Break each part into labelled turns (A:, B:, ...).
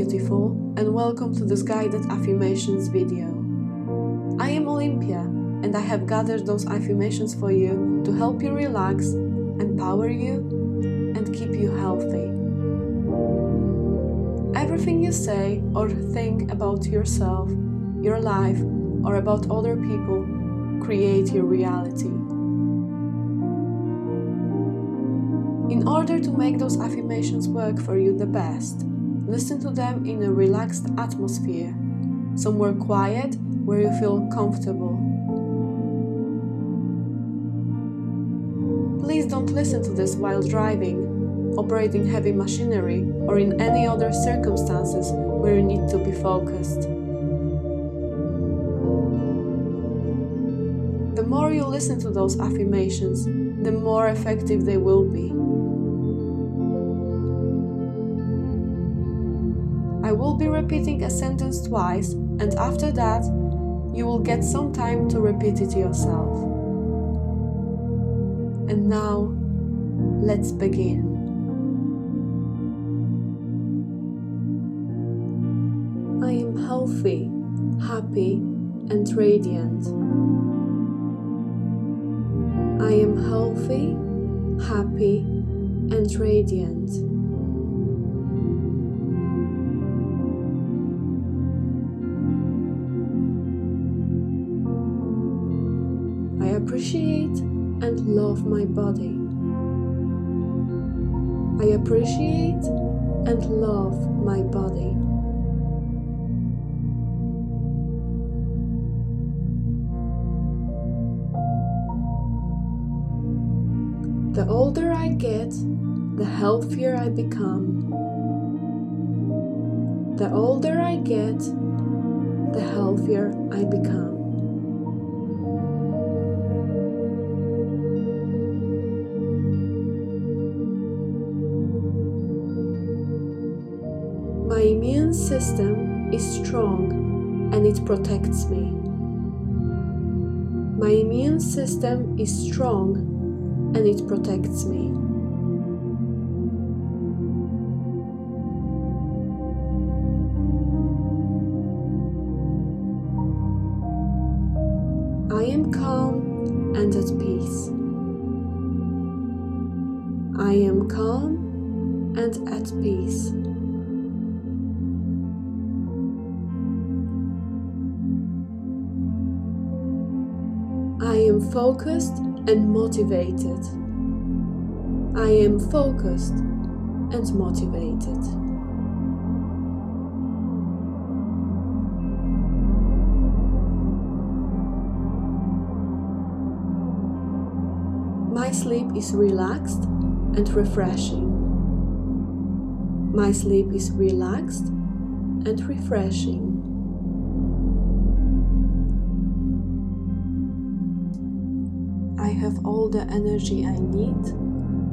A: Beautiful, and welcome to this guided affirmations video. I am Olympia, and I have gathered those affirmations for you to help you relax, empower you, and keep you healthy. Everything you say or think about yourself, your life, or about other people create your reality. In order to make those affirmations work for you the best, Listen to them in a relaxed atmosphere, somewhere quiet where you feel comfortable. Please don't listen to this while driving, operating heavy machinery, or in any other circumstances where you need to be focused. The more you listen to those affirmations, the more effective they will be. Will be repeating a sentence twice, and after that, you will get some time to repeat it yourself. And now, let's begin. I am healthy, happy, and radiant. I am healthy, happy, and radiant. Appreciate and love my body. I appreciate and love my body. The older I get, the healthier I become. The older I get, the healthier I become. My immune system is strong and it protects me. My immune system is strong and it protects me. I am calm and at peace. I am calm and at peace. Focused and motivated. I am focused and motivated. My sleep is relaxed and refreshing. My sleep is relaxed and refreshing. I have all the energy I need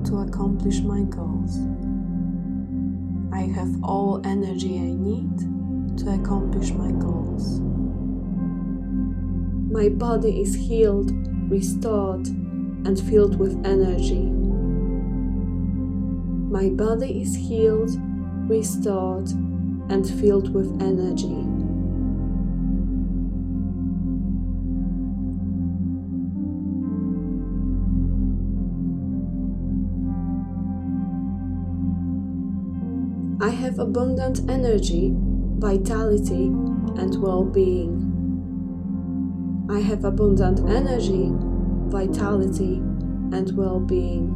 A: to accomplish my goals. I have all energy I need to accomplish my goals. My body is healed, restored, and filled with energy. My body is healed, restored, and filled with energy. I have abundant energy, vitality, and well being. I have abundant energy, vitality, and well being.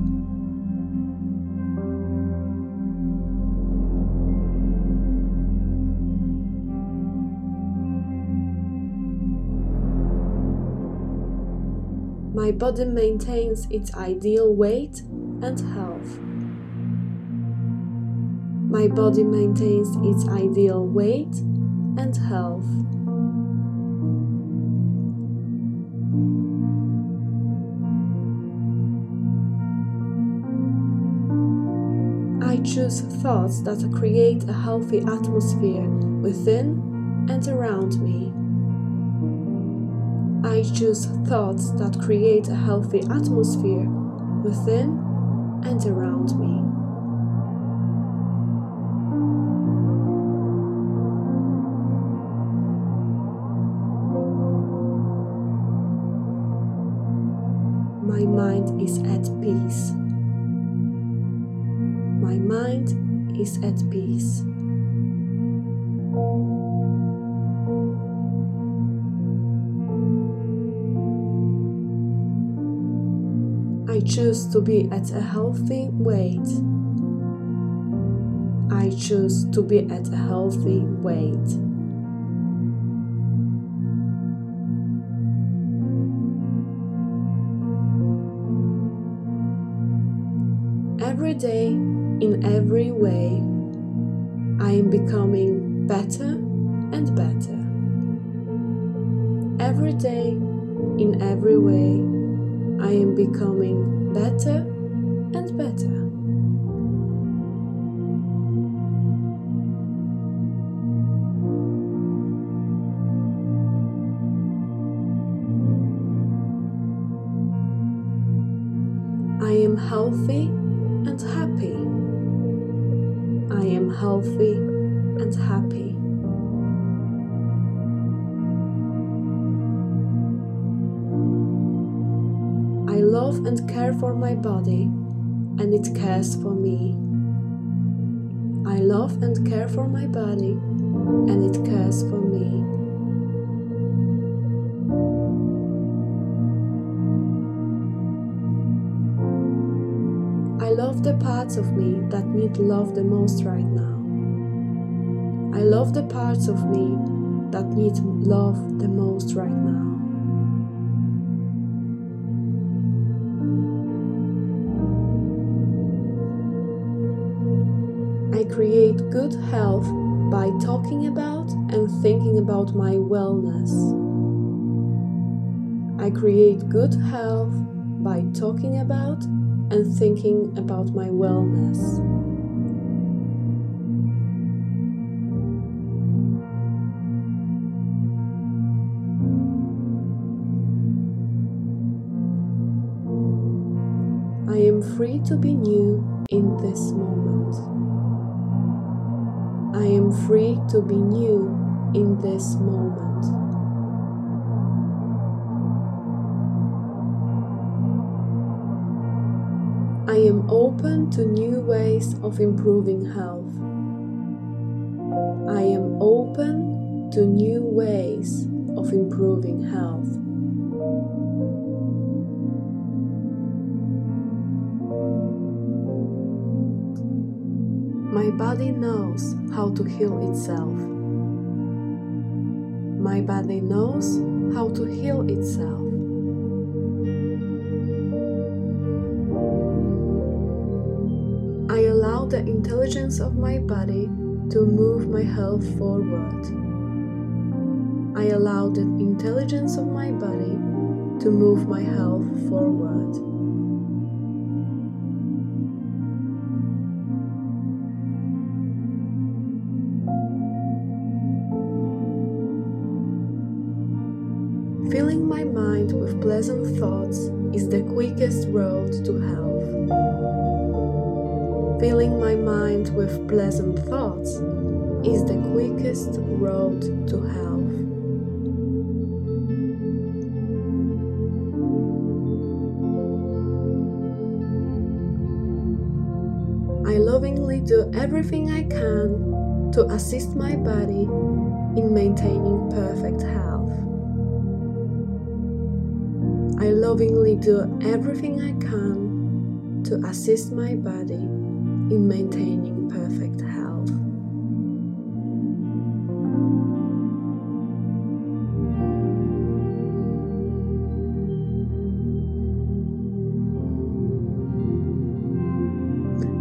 A: My body maintains its ideal weight and health. My body maintains its ideal weight and health. I choose thoughts that create a healthy atmosphere within and around me. I choose thoughts that create a healthy atmosphere within and around me. Is at peace. My mind is at peace. I choose to be at a healthy weight. I choose to be at a healthy weight. Way, I am becoming better and better. Every day, in every way, I am becoming better and better. I am healthy and happy. Healthy and happy. I love and care for my body, and it cares for me. I love and care for my body, and it cares for me. The parts of me that need love the most right now. I love the parts of me that need love the most right now. I create good health by talking about and thinking about my wellness. I create good health by talking about and thinking about my wellness. I am free to be new in this moment. I am free to be new in this moment. I am open to new ways of improving health. I am open to new ways of improving health. My body knows how to heal itself. My body knows how to heal itself. The intelligence of my body to move my health forward. I allow the intelligence of my body to move my health forward. Filling my mind with pleasant thoughts is the quickest road to health. Filling my mind with pleasant thoughts is the quickest road to health. I lovingly do everything I can to assist my body in maintaining perfect health. I lovingly do everything I can to assist my body in maintaining perfect health.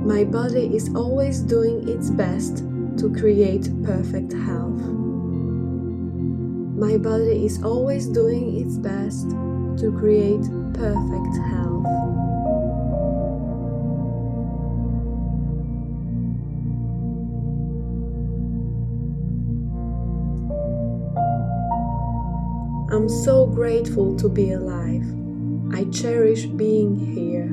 A: My body is always doing its best to create perfect health. My body is always doing its best to create perfect health. Grateful to be alive. I cherish being here.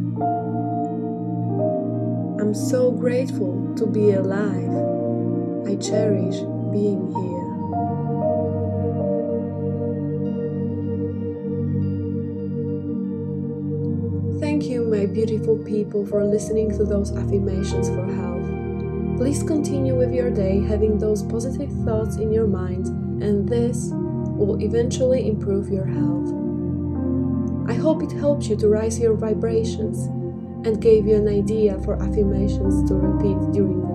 A: I'm so grateful to be alive. I cherish being here. Thank you my beautiful people for listening to those affirmations for health. Please continue with your day having those positive thoughts in your mind, and this will eventually improve your health. I hope it helped you to raise your vibrations and gave you an idea for affirmations to repeat during